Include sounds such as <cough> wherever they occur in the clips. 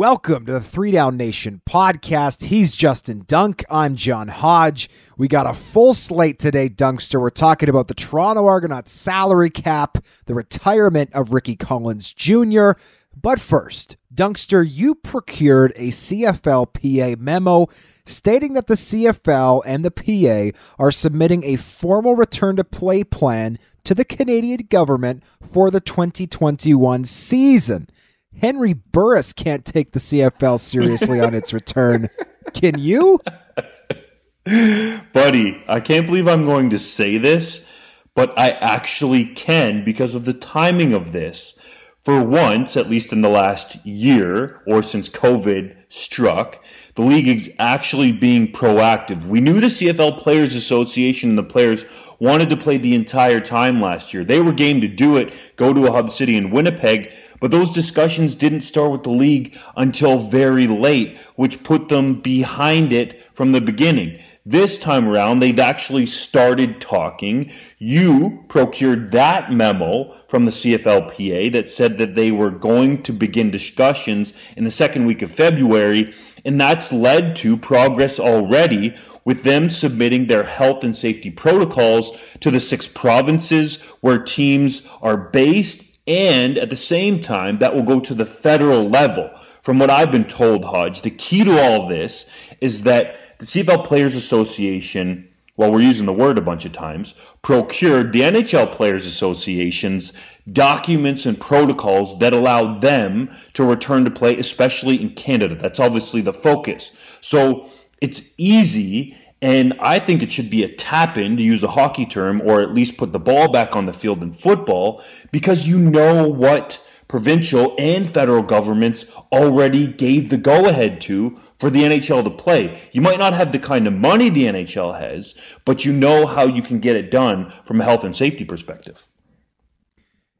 Welcome to the Three Down Nation podcast. He's Justin Dunk. I'm John Hodge. We got a full slate today, Dunkster. We're talking about the Toronto Argonauts salary cap, the retirement of Ricky Collins Jr. But first, Dunkster, you procured a CFL PA memo stating that the CFL and the PA are submitting a formal return to play plan to the Canadian government for the 2021 season. Henry Burris can't take the CFL seriously on its return. Can you? Buddy, I can't believe I'm going to say this, but I actually can because of the timing of this. For once, at least in the last year or since COVID struck, the league is actually being proactive. We knew the CFL Players Association and the players wanted to play the entire time last year. They were game to do it, go to a hub city in Winnipeg, but those discussions didn't start with the league until very late, which put them behind it from the beginning. This time around, they've actually started talking. You procured that memo from the CFLPA that said that they were going to begin discussions in the second week of February, and that's led to progress already with them submitting their health and safety protocols to the six provinces where teams are based and at the same time, that will go to the federal level. From what I've been told, Hodge, the key to all this is that the CFL Players Association, while we're using the word a bunch of times, procured the NHL Players Association's documents and protocols that allow them to return to play, especially in Canada. That's obviously the focus. So it's easy and I think it should be a tap in, to use a hockey term, or at least put the ball back on the field in football, because you know what provincial and federal governments already gave the go ahead to for the NHL to play. You might not have the kind of money the NHL has, but you know how you can get it done from a health and safety perspective.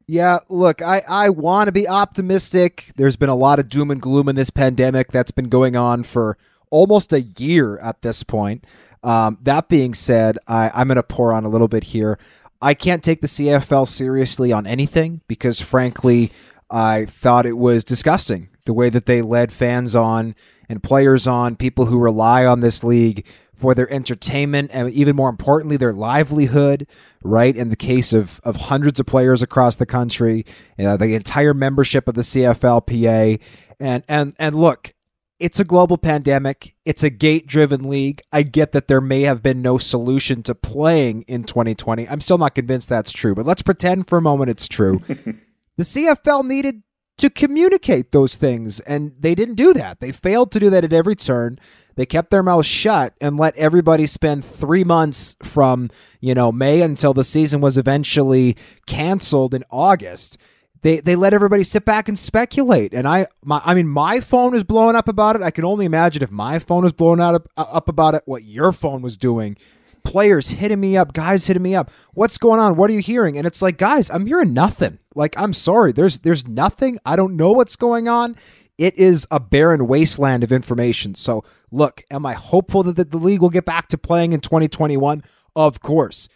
Yeah, look, I, I want to be optimistic. There's been a lot of doom and gloom in this pandemic that's been going on for almost a year at this point. Um, that being said, I, I'm going to pour on a little bit here. I can't take the CFL seriously on anything because, frankly, I thought it was disgusting the way that they led fans on and players on, people who rely on this league for their entertainment and even more importantly, their livelihood, right? In the case of, of hundreds of players across the country, know, the entire membership of the CFLPA. And, and, and look, it's a global pandemic. It's a gate driven league. I get that there may have been no solution to playing in 2020. I'm still not convinced that's true, but let's pretend for a moment it's true. <laughs> the CFL needed to communicate those things, and they didn't do that. They failed to do that at every turn. They kept their mouths shut and let everybody spend three months from, you know, May until the season was eventually canceled in August they they let everybody sit back and speculate. And I my I mean my phone is blowing up about it. I can only imagine if my phone was blowing up, uh, up about it, what your phone was doing. players hitting me up, guys hitting me up. What's going on? What are you hearing? And it's like, guys, I'm hearing nothing. Like, I'm sorry. There's there's nothing. I don't know what's going on. It is a barren wasteland of information. So, look, am I hopeful that the league will get back to playing in 2021? Of course.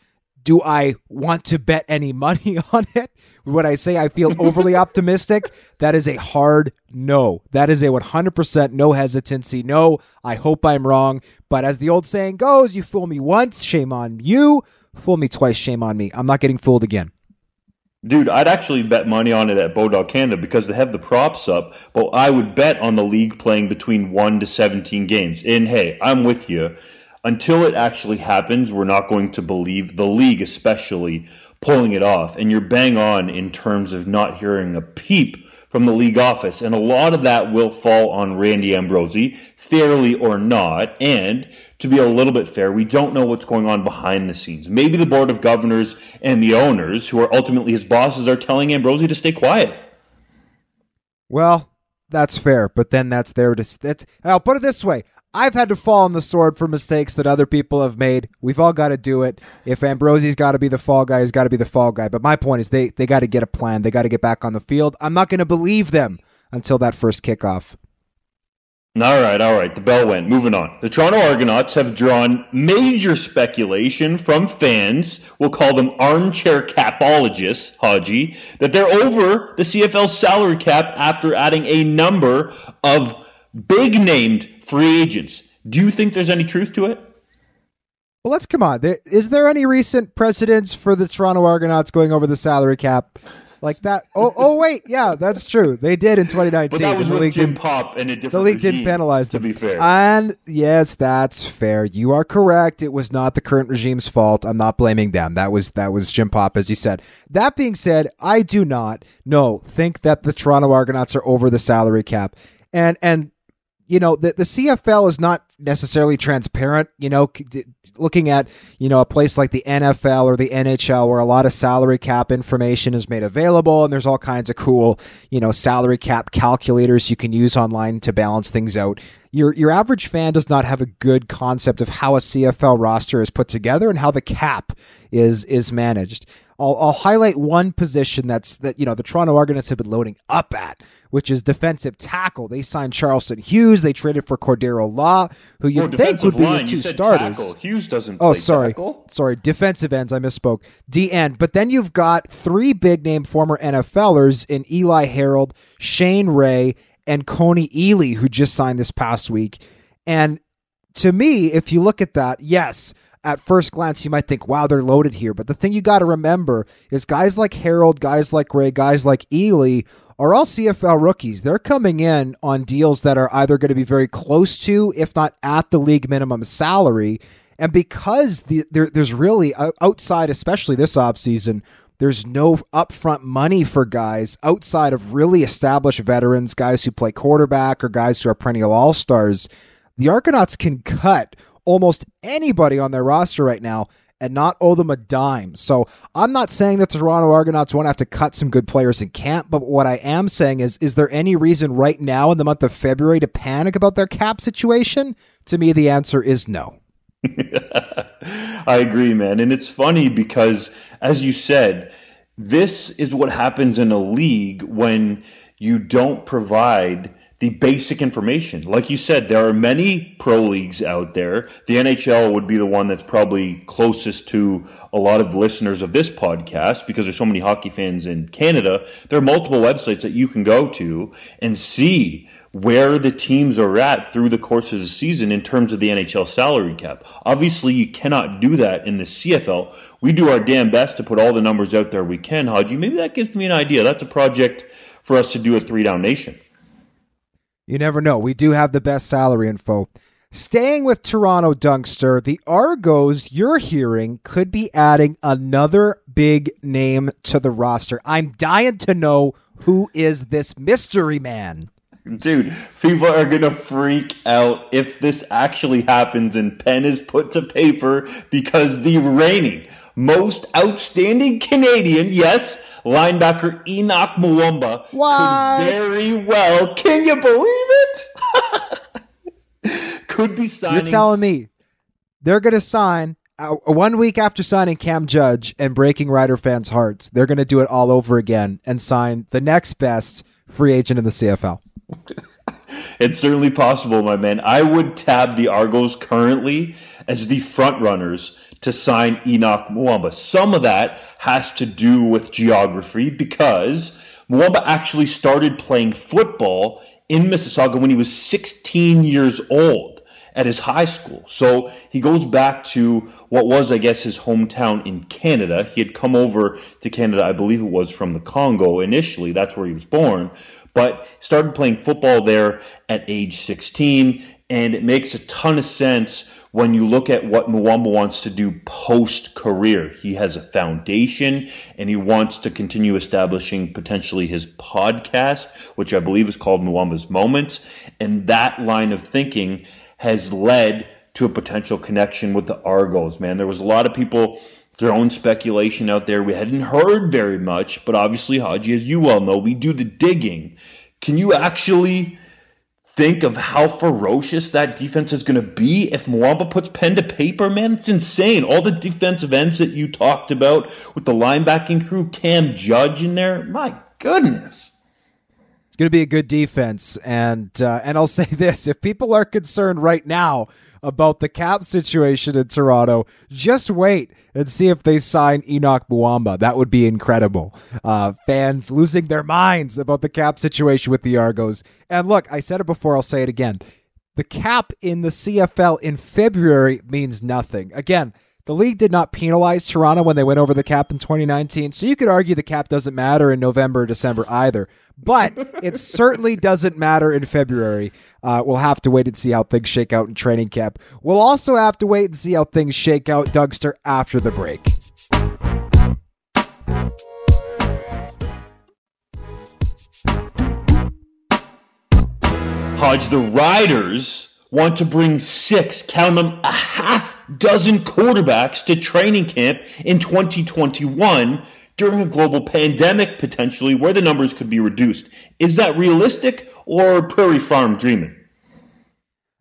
Do I want to bet any money <laughs> on it? Would I say I feel overly <laughs> optimistic? That is a hard no. That is a 100% no hesitancy. No, I hope I'm wrong. But as the old saying goes, you fool me once, shame on you. Fool me twice, shame on me. I'm not getting fooled again. Dude, I'd actually bet money on it at Bodog Canada because they have the props up, but I would bet on the league playing between 1 to 17 games. And hey, I'm with you until it actually happens, we're not going to believe the league, especially pulling it off. And you're bang on in terms of not hearing a peep from the league office. And a lot of that will fall on Randy Ambrosie, fairly or not. And to be a little bit fair, we don't know what's going on behind the scenes. Maybe the board of governors and the owners, who are ultimately his bosses, are telling Ambrosie to stay quiet. Well, that's fair, but then that's there to. That's, I'll put it this way: I've had to fall on the sword for mistakes that other people have made. We've all got to do it. If Ambrosie's got to be the fall guy, he's got to be the fall guy. But my point is, they they got to get a plan. They got to get back on the field. I'm not going to believe them until that first kickoff. All right, all right. The bell went. Moving on. The Toronto Argonauts have drawn major speculation from fans, we'll call them armchair capologists, Haji, that they're over the CFL salary cap after adding a number of big named free agents. Do you think there's any truth to it? Well, let's come on. Is there any recent precedents for the Toronto Argonauts going over the salary cap? Like that. Oh, oh, wait. Yeah, that's true. They did in 2019. But that was with Jim Popp and a different The league regime, didn't penalize to be fair. And yes, that's fair. You are correct. It was not the current regime's fault. I'm not blaming them. That was that was Jim Popp, as you said. That being said, I do not no think that the Toronto Argonauts are over the salary cap. And and you know the, the cfl is not necessarily transparent you know looking at you know a place like the nfl or the nhl where a lot of salary cap information is made available and there's all kinds of cool you know salary cap calculators you can use online to balance things out. Your your average fan does not have a good concept of how a cfl roster is put together and how the cap is is managed. I'll, I'll highlight one position that's that you know the Toronto Argonauts have been loading up at, which is defensive tackle. They signed Charleston Hughes. They traded for Cordarro Law, who you Oh, think would be line. the two starters. tackle. Hughes doesn't. Oh, sorry, tackle. sorry, defensive ends. I misspoke. D end. But then you've got three big name former NFLers in Eli Harold, Shane Ray, and Kony Ealy, who just signed this past week. And to me, if you look at that, yes, at first glance, you might think, wow, they're loaded here. But the thing you got to remember is guys like Harold, guys like Ray, guys like Ealy are all CFL rookies. They're coming in on deals that are either going to be very close to, if not at the league minimum salary. And because the, there, there's really outside, especially this offseason, there's no upfront money for guys outside of really established veterans, guys who play quarterback or guys who are perennial all stars. The Argonauts can cut almost anybody on their roster right now and not owe them a dime. So I'm not saying that the Toronto Argonauts won't have to cut some good players in camp, but what I am saying is, is there any reason right now in the month of February to panic about their cap situation? To me, the answer is no. <laughs> I agree, man. And it's funny because, as you said, this is what happens in a league when you don't provide the basic information. Like you said, there are many pro leagues out there. The NHL would be the one that's probably closest to a lot of listeners of this podcast because there's so many hockey fans in Canada. There are multiple websites that you can go to and see where the teams are at through the course of the season in terms of the NHL salary cap. Obviously, you cannot do that in the CFL. We do our damn best to put all the numbers out there we can, Haji. Maybe that gives me an idea. That's a project for us to do at Three Down Nation. You never know. We do have the best salary info. Staying with Toronto Dunkster, the Argos you're hearing could be adding another big name to the roster. I'm dying to know who is this mystery man. Dude, people are gonna freak out if this actually happens and pen is put to paper because the reigning most outstanding Canadian, yes, linebacker Henoc Muamba What? could very well, can you believe it? <laughs> could be signing. You're telling me they're going to sign uh, one week after signing Cam Judge and breaking Rider fans' hearts, they're going to do it all over again and sign the next best free agent in the CFL. <laughs> it's certainly possible, my man. I would tab the Argos currently as the front runners to sign Henoc Muamba. Some of that has to do with geography because Muamba actually started playing football in Mississauga when he was 16 years old at his high school. So he goes back to what was, I guess, his hometown in Canada. He had come over to Canada, I believe it was from the Congo initially. That's where he was born. But started playing football there at age 16. And it makes a ton of sense when you look at what Muamba wants to do post career. He has a foundation and he wants to continue establishing potentially his podcast, which I believe is called Muamba's Moments. And that line of thinking has led to a potential connection with the Argos, man. There was a lot of people throwing speculation out there. We hadn't heard very much, but obviously, Haji, as you well know, we do the digging. Can you actually think of how ferocious that defense is going to be if Muamba puts pen to paper, man. It's insane. All the defensive ends that you talked about with the linebacking crew, Cam Judge in there. My goodness. It's going to be a good defense, and uh, and I'll <laughs> say this: if people are concerned right now about the cap situation in Toronto, just wait and see if they sign Henoc Muamba. That would be incredible. Uh, fans losing their minds about the cap situation with the Argos. And look, I said it before, I'll say it again. The cap in the CFL in February means nothing. Again, the league did not penalize Toronto when they went over the cap in 2019, so you could argue the cap doesn't matter in November or December either. But <laughs> it certainly doesn't matter in February. Uh, we'll have to wait and see how things shake out in training camp. We'll also have to wait and see how things shake out, Dunkster, after the break. Hodge, the Riders want to bring six, count them, a half dozen quarterbacks to training camp in 2021 during a global pandemic, potentially, where the numbers could be reduced. Is that realistic or Prairie Farm dreaming?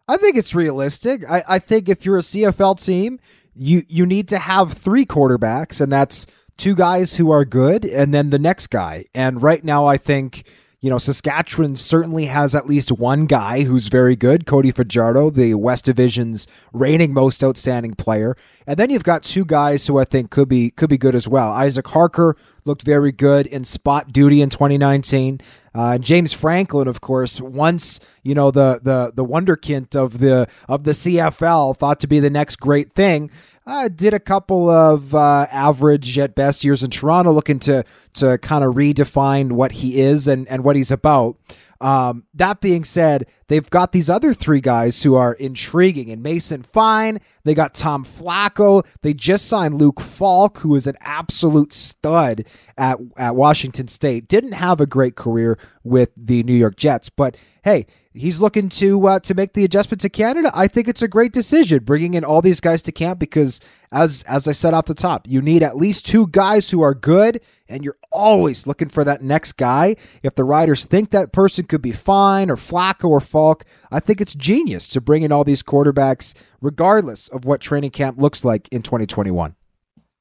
I think it's realistic. I, I think if you're a CFL team, you you need to have three quarterbacks, and that's two guys who are good, and then the next guy. And right now, I think you know, Saskatchewan certainly has at least one guy who's very good, Cody Fajardo, the West Division's reigning most outstanding player. And then you've got two guys who I think could be could be good as well. Isaac Harker looked very good in spot duty in 2019. Uh, James Franklin, of course, once you know the the the wonderkind of the of the CFL, thought to be the next great thing uh, did a couple of uh, average at best years in Toronto, looking to to kind of redefine what he is and and what he's about. Um, that being said, they've got these other three guys who are intriguing. And Mason Fine, they got Tom Flacco. They just signed Luke Falk, who is an absolute stud at, at Washington State. Didn't have a great career with the New York Jets, but hey, he's looking to uh, to make the adjustment to Canada. I think it's a great decision bringing in all these guys to camp because as as I said off the top, you need at least two guys who are good and you're always looking for that next guy. If the riders think that person could be fine or Flacco or Falk, I think it's genius to bring in all these quarterbacks regardless of what training camp looks like in 2021.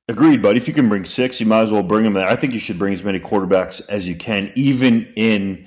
Agreed, but if you can bring six, you might as well bring them. I think you should bring as many quarterbacks as you can, even in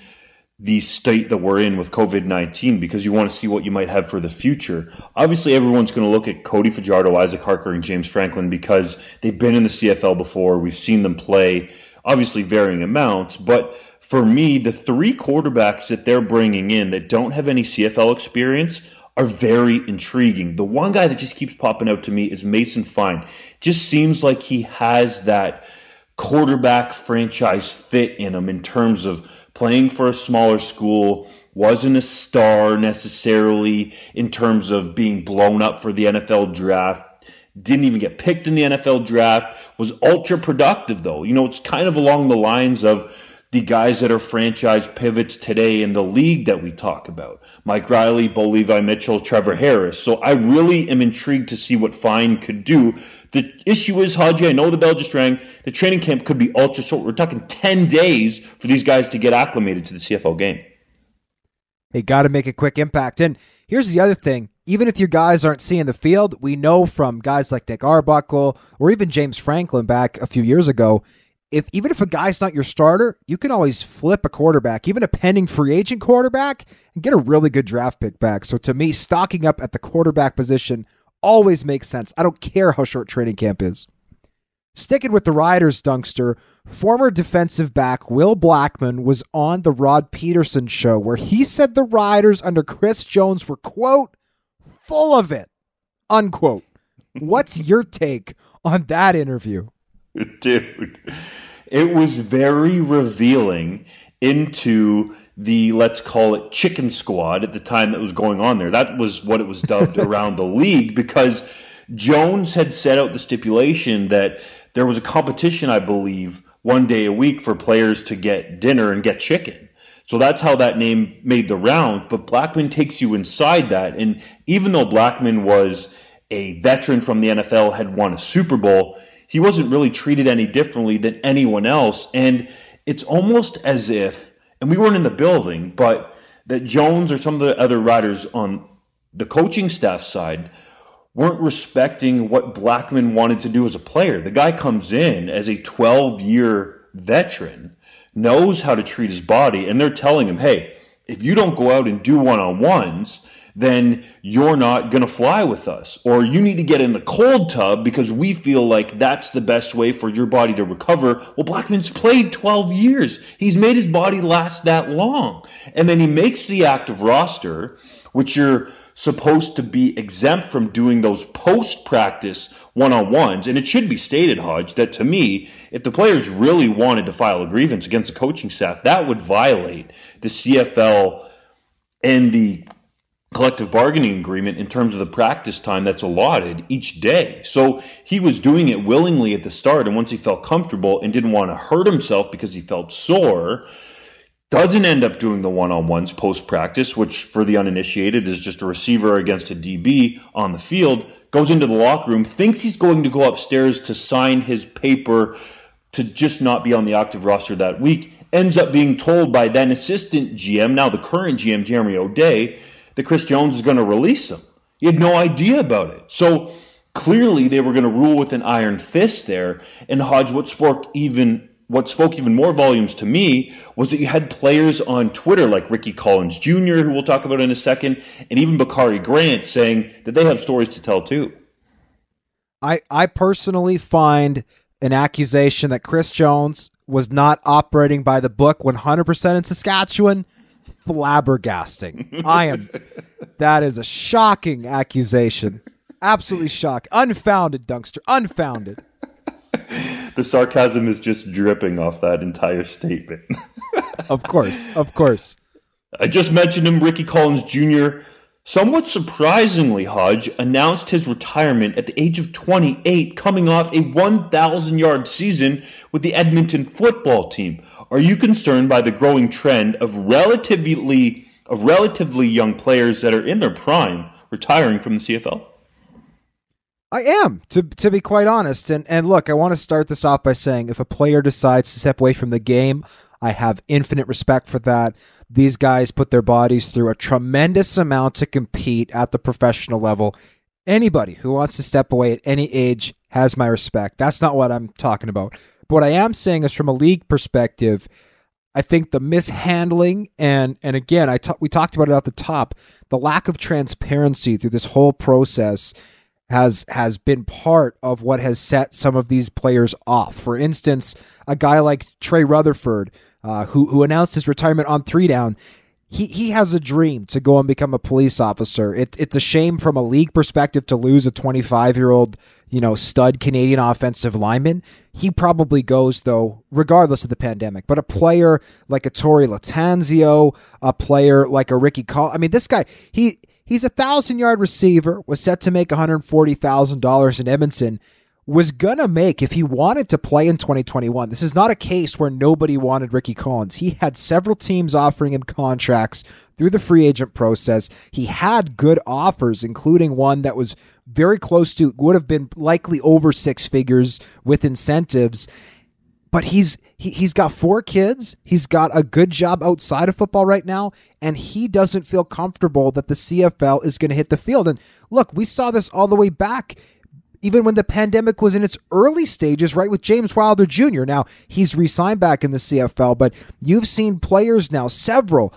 the state that we're in with COVID 19 because you want to see what you might have for the future. Obviously, everyone's going to look at Cody Fajardo, Isaac Harker, and James Franklin because they've been in the CFL before. We've seen them play, obviously, varying amounts. But for me, the three quarterbacks that they're bringing in that don't have any CFL experience are very intriguing. The one guy that just keeps popping out to me is Mason Fine. Just seems like he has that quarterback franchise fit in him in terms of playing for a smaller school, wasn't a star necessarily in terms of being blown up for the NFL draft. Didn't even get picked in the NFL draft. Was ultra productive though. You know, it's kind of along the lines of the guys that are franchise pivots today in the league that we talk about. Mike Reilly, Bo Levi Mitchell, Trevor Harris. So I really am intrigued to see what Fine could do. The issue is, Haji, I know the bell just rang. The training camp could be ultra short. We're talking 10 days for these guys to get acclimated to the CFL game. They got to make a quick impact. And here's the other thing even if your guys aren't seeing the field, we know from guys like Nick Arbuckle or even James Franklin back a few years ago, if even if a guy's not your starter, you can always flip a quarterback, even a pending free agent quarterback, and get a really good draft pick back. So to me, stocking up at the quarterback position always makes sense. I don't care how short training camp is. Sticking with the Riders, Dunkster, former defensive back Will Blackmon was on the Rod Pedersen show where he said the Riders under Chris Jones were, quote, full of it, unquote. What's your take on that interview? <laughs> Dude, it was very revealing into the let's call it chicken squad at the time that was going on there. That was what it was dubbed <laughs> around the league because Jones had set out the stipulation that there was a competition, I believe, one day a week for players to get dinner and get chicken. So that's how that name made the round. But Blackmon takes you inside that. And even though Blackmon was a veteran from the NFL, had won a Super Bowl, he wasn't really treated any differently than anyone else. And it's almost as if, and we weren't in the building, but that Jones or some of the other riders on the coaching staff side weren't respecting what Blackmon wanted to do as a player. The guy comes in as a 12 year veteran, knows how to treat his body, and they're telling him, hey, if you don't go out and do one on ones, then you're not going to fly with us. Or you need to get in the cold tub because we feel like that's the best way for your body to recover. Well, Blackmon's played 12 years. He's made his body last that long. And then he makes the active roster, which you're supposed to be exempt from doing those post practice one on ones. And it should be stated, Hodge, that to me, if the players really wanted to file a grievance against the coaching staff, that would violate the CFL and the collective bargaining agreement in terms of the practice time that's allotted each day. So he was doing it willingly at the start. And once he felt comfortable and didn't want to hurt himself because he felt sore, doesn't end up doing the one on ones post practice, which for the uninitiated is just a receiver against a DB on the field, goes into the locker room, thinks he's going to go upstairs to sign his paper to just not be on the active roster that week, ends up being told by then assistant GM, now the current GM, Jeremy O'Day, that Chris Jones is going to release him. He had no idea about it. So clearly they were going to rule with an iron fist there. And Hodge, what spoke even what spoke even more volumes to me was that you had players on Twitter like Ricky Collins Jr., who we'll talk about in a second, and even Bakari Grant saying that they have stories to tell too. I, I personally find an accusation that Chris Jones was not operating by the book 100% in Saskatchewan flabbergasting. I am. That is a shocking accusation. Absolutely shock. Unfounded, Dunkster. Unfounded. the sarcasm is just dripping off that entire statement. <laughs> of course. Of course. I just mentioned him, Ricky Collins Jr. Somewhat surprisingly, Hodge announced his retirement at the age of 28, coming off a 1,000 yard season with the Edmonton football team. Are you concerned by the growing trend of relatively of relatively young players that are in their prime retiring from the CFL? I am, to to be quite honest. And and look, I want to start this off by saying if a player decides to step away from the game, I have infinite respect for that. These guys put their bodies through a tremendous amount to compete at the professional level. Anybody who wants to step away at any age has my respect. That's not what I'm talking about. But what I am saying is from a league perspective, I think the mishandling and and again, I t- we talked about it at the top, the lack of transparency through this whole process has has been part of what has set some of these players off. For instance, a guy like Trey Rutherford, uh, who who announced his retirement on three down, he he has a dream to go and become a police officer. It, it's a shame from a league perspective to lose a 25 year old you know, stud Canadian offensive lineman. He probably goes though, regardless of the pandemic. But a player like a Torey Latanzio, a player like a Ricky Call, I mean, this guy, he he's a thousand yard receiver, was set to make one hundred forty thousand dollars in Edmonton was going to make if he wanted to play in 2021. This is not a case where nobody wanted Ricky Collins. He had several teams offering him contracts through the free agent process. He had good offers, including one that was very close to, would have been likely over six figures with incentives. but he's he, he's got four kids. He's got a good job outside of football right now, and he doesn't feel comfortable that the CFL is going to hit the field. And look, we saw this all the way back even when the pandemic was in its early stages, right, with James Wilder Jr. Now, he's re signed back in the CFL, but you've seen players now, several,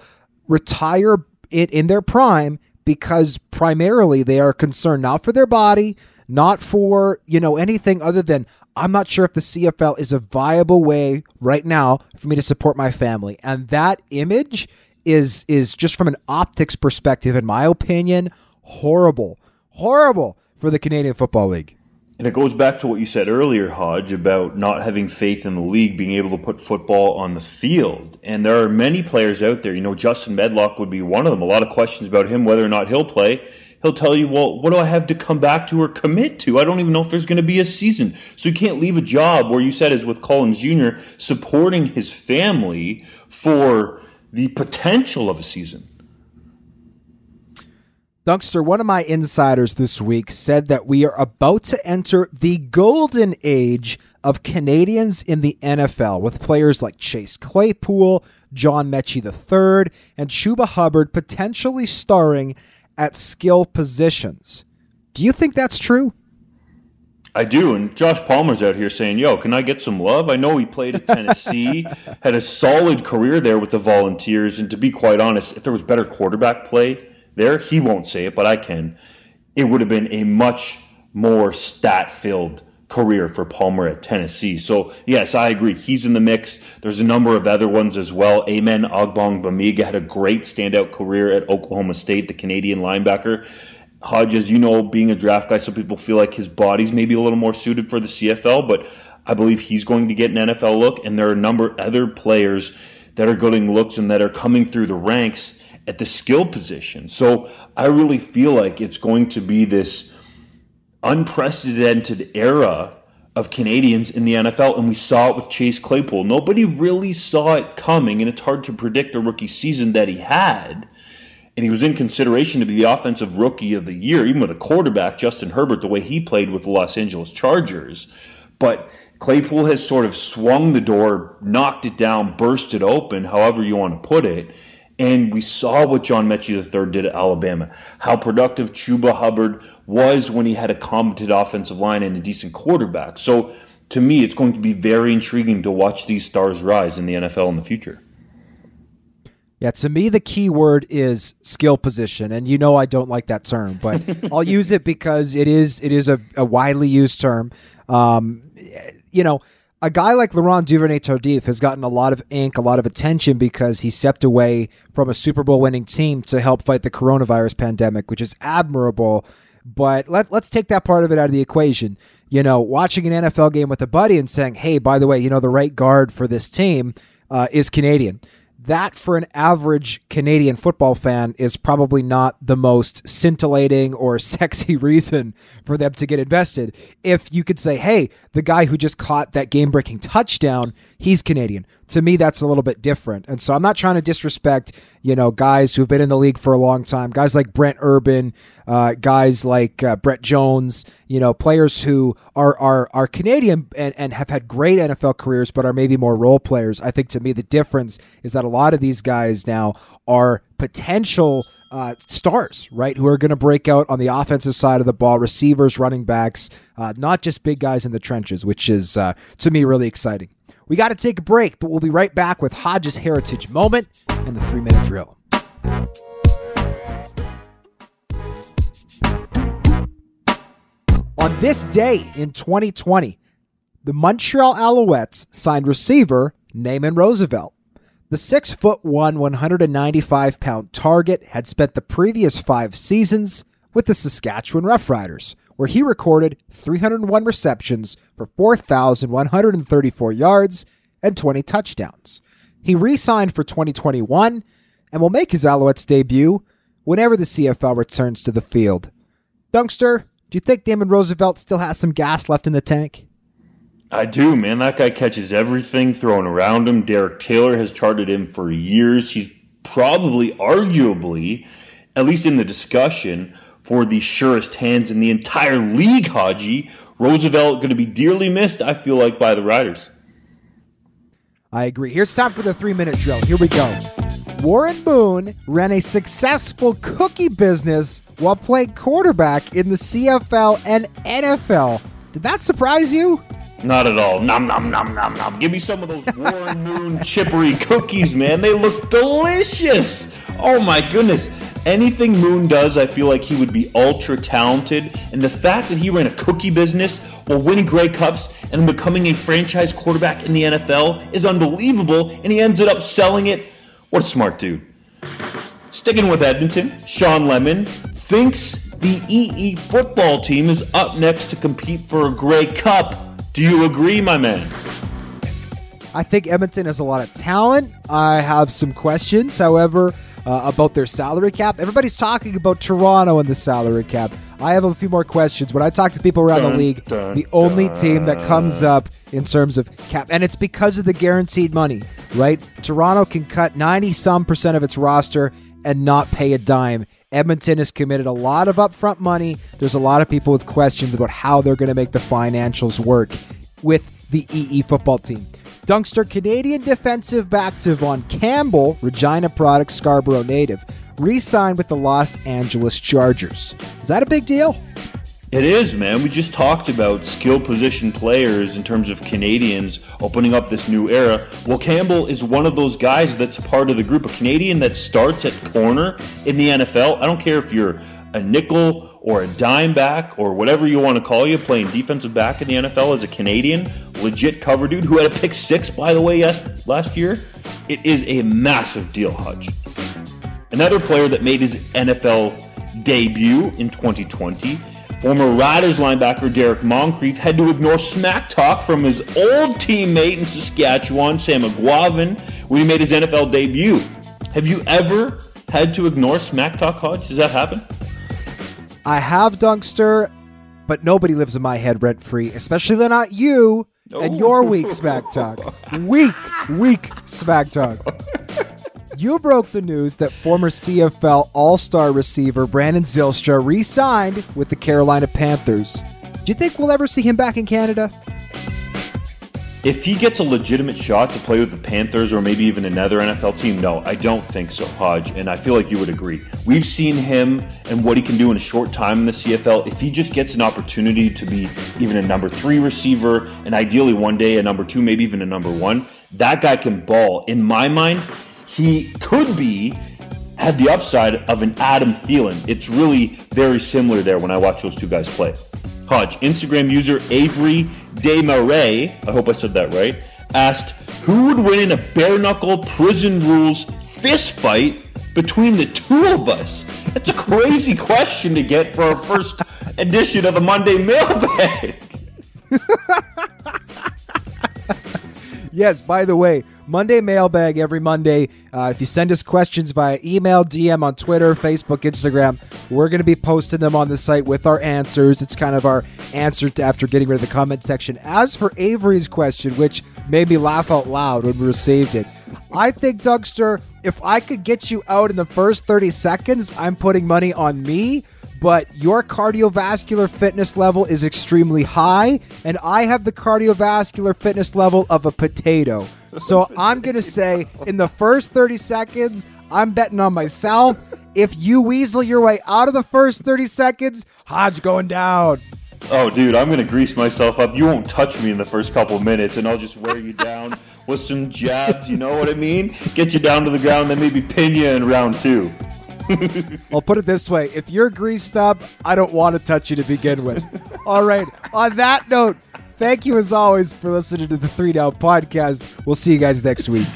retire it in their prime because primarily they are concerned not for their body, not for, you know, anything other than I'm not sure if the CFL is a viable way right now for me to support my family. And that image is is just from an optics perspective in my opinion horrible. Horrible for the Canadian Football League. And it goes back to what you said earlier, Hodge, about not having faith in the league being able to put football on the field. And there are many players out there. You know, Justin Medlock would be one of them. A lot of questions about him, whether or not he'll play. He'll tell you, well, what do I have to come back to or commit to? I don't even know if there's going to be a season. So you can't leave a job where you said, as with Collins Jr., supporting his family for the potential of a season. Dunkster, one of my insiders this week said that we are about to enter the golden age of Canadians in the NFL with players like Chase Claypool, John Metchie III, and Chuba Hubbard potentially starring at skill positions. Do you think that's true? I do, and Josh Palmer's out here saying, "Yo, can I get some love?" I know he played at Tennessee, <laughs> had a solid career there with the Volunteers, and to be quite honest, if there was better quarterback play there. He won't say it, but I can. It would have been a much more stat filled career for Palmer at Tennessee. So, yes, I agree. He's in the mix. There's a number of other ones as well. Amen Ogbongbemiga had a great standout career at Oklahoma State, the Canadian linebacker. Hodges, you know, being a draft guy, some people feel like his body's maybe a little more suited for the CFL, but I believe he's going to get an NFL look. And there are a number of other players that are getting looks and that are coming through the ranks at the skill position. So I really feel like it's going to be this unprecedented era of Canadians in the NFL, and we saw it with Chase Claypool. Nobody really saw it coming, and it's hard to predict a rookie season that he had. And he was in consideration to be the offensive rookie of the year, even with a quarterback, Justin Herbert, the way he played with the Los Angeles Chargers. But Claypool has sort of swung the door, knocked it down, burst it open, however you want to put it. And we saw what John Metchie III did at Alabama, how productive Chuba Hubbard was when he had a competent offensive line and a decent quarterback. So to me, it's going to be very intriguing to watch these stars rise in the NFL in the future. Yeah, to me, the key word is skill position, and you know I don't like that term, but <laughs> I'll use it because it is it is a, a widely used term. Um, you know, a guy like Laurent Duvernay Tardif has gotten a lot of ink, a lot of attention because he stepped away from a Super Bowl winning team to help fight the coronavirus pandemic, which is admirable. But let, let's take that part of it out of the equation. You know, watching an NFL game with a buddy and saying, hey, by the way, you know, the right guard for this team uh, is Canadian that for an average Canadian football fan is probably not the most scintillating or <laughs> sexy reason for them to get invested. If you could say, hey, the guy who just caught that game breaking touchdown, he's Canadian. To me, that's a little bit different. And so I'm not trying to disrespect, you know, guys who've been in the league for a long time, guys like Brent Urban, uh, guys like uh, Brett Jones, you know, players who are, are, are Canadian and, and have had great NFL careers, but are maybe more role players. I think to me, the difference is that a lot of these guys now are potential uh, stars, right? Who are going to break out on the offensive side of the ball, receivers, running backs, uh, not just big guys in the trenches, which is uh, to me really exciting. We got to take a break, but we'll be right back with Hodges Heritage Moment and the three minute drill. On this day in 2020, the Montreal Alouettes signed receiver Naaman Roosevelt. The six foot one, 195 pound target had spent the previous five seasons with the Saskatchewan Roughriders, where he recorded 301 receptions for 4,134 yards and 20 touchdowns. He re signed for 2021 and will make his Alouettes debut whenever the CFL returns to the field. Dunkster, do you think Naaman Roosevelt still has some gas left in the tank? I do, man. That guy catches everything thrown around him. Derek Taylor has charted him for years. He's probably, arguably, at least in the discussion, for the surest hands in the entire league, Haji. Roosevelt going to be dearly missed, I feel like, by the Riders. I agree. Here's time for the three minute drill. Here we go. Warren Moon ran a successful cookie business while playing quarterback in the CFL and NFL. Did that surprise you? Not at all. Nom nom nom nom nom. Give me some of those Warren Moon chippery cookies, man. They look delicious. Oh my goodness. Anything Moon does, I feel like he would be ultra talented. And the fact that he ran a cookie business while winning Grey Cups and becoming a franchise quarterback in the NFL is unbelievable. And he ended up selling it. What a smart dude. Sticking with Edmonton, Shawn Lemon thinks the EE football team is up next to compete for a Grey Cup. Do you agree, my man? I think Edmonton has a lot of talent. I have some questions, however, uh, about their salary cap. Everybody's talking about Toronto and the salary cap. I have a few more questions. When I talk to people around Dun, the league, dun, the only dun. team that comes up in terms of cap, and it's because of the guaranteed money, right? Toronto can cut 90 some percent of its roster and not pay a dime. Edmonton has committed a lot of upfront money. There's a lot of people with questions about how they're going to make the financials work with the EE football team. Dunkster Canadian defensive back Tevaughn Campbell, Regina product Scarborough native, re signed with the Los Angeles Chargers. Is that a big deal? It is, man. We just talked about skill position players in terms of Canadians opening up this new era. Well, Campbell is one of those guys that's part of the group. A Canadian that starts at corner in the NFL. I don't care if you're a nickel or a dime back or whatever you want to call you, playing defensive back in the NFL as a Canadian, legit cover dude who had a pick six, by the way, yes, last year. It is a massive deal, Hutch. Another player that made his NFL debut in 2020 Former Riders linebacker Derrick Moncrief had to ignore smack talk from his old teammate in Saskatchewan, Sam Eguavoen, when he made his NFL debut. Have you ever had to ignore smack talk, Hodge? Does that happen? I have Dunkster, but nobody lives in my head rent free, especially not you and your weak smack talk. <laughs> Weak, weak smack talk. You broke the news that former CFL All Star receiver Brandon Zylstra re signed with the Carolina Panthers. Do you think we'll ever see him back in Canada? If he gets a legitimate shot to play with the Panthers or maybe even another NFL team, no, I don't think so, Hodge. And I feel like you would agree. We've seen him and what he can do in a short time in the CFL. If he just gets an opportunity to be even a number three receiver and ideally one day a number two, maybe even a number one, that guy can ball. In my mind, he could be have the upside of an Adam Thielen. It's really very similar there when I watch those two guys play. Hodge, Instagram user Avery Desmarais, I hope I said that right, asked who would win in a bare knuckle prison rules fist fight between the two of us? That's a crazy question to get for our first edition of the Monday mailbag. <laughs> Yes, by the way, Monday mailbag every Monday. Uh, if you send us questions via email, DM on Twitter, Facebook, Instagram, we're going to be posting them on the site with our answers. It's kind of our answer to after getting rid of the comment section. As for Avery's question, which made me laugh out loud when we received it, I think, Dunkster, if I could get you out in the first 30 seconds, I'm putting money on me but your cardiovascular fitness level is extremely high, and I have the cardiovascular fitness level of a potato. So I'm going <laughs> to say in the first 30 seconds, I'm betting on myself. If you weasel your way out of the first 30 seconds, Hodge going down. Oh, dude, I'm going to grease myself up. You won't touch me in the first couple minutes, and I'll just wear you down with some jabs. You know what I mean? Get you down to the ground, then maybe pin you in round two. <laughs> I'll put it this way if you're greased up, I don't want to touch you to begin with. <laughs> All right. On that note, thank you as always for listening to the Three Down Podcast. We'll see you guys next week.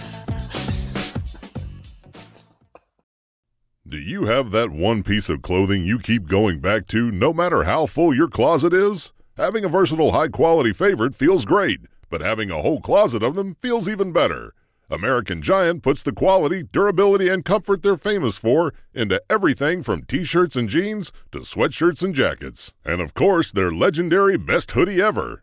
Do you have that one piece of clothing you keep going back to no matter how full your closet is? Having a versatile, high quality favorite feels great, but having a whole closet of them feels even better. American Giant puts the quality, durability, and comfort they're famous for into everything from t shirts and jeans to sweatshirts and jackets. And of course, their legendary best hoodie ever.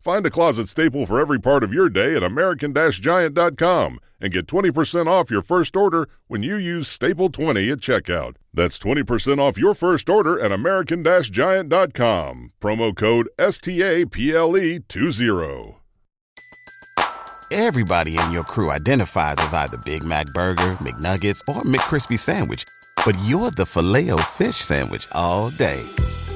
Find a closet staple for every part of your day at American Giant.com and get 20% off your first order when you use Staple 20 at checkout. That's 20% off your first order at American Giant.com. Promo code STAPLE20. Everybody in your crew identifies as either Big Mac Burger, McNuggets, or McCrispy Sandwich, but you're the Filet-O-Fish Sandwich all day.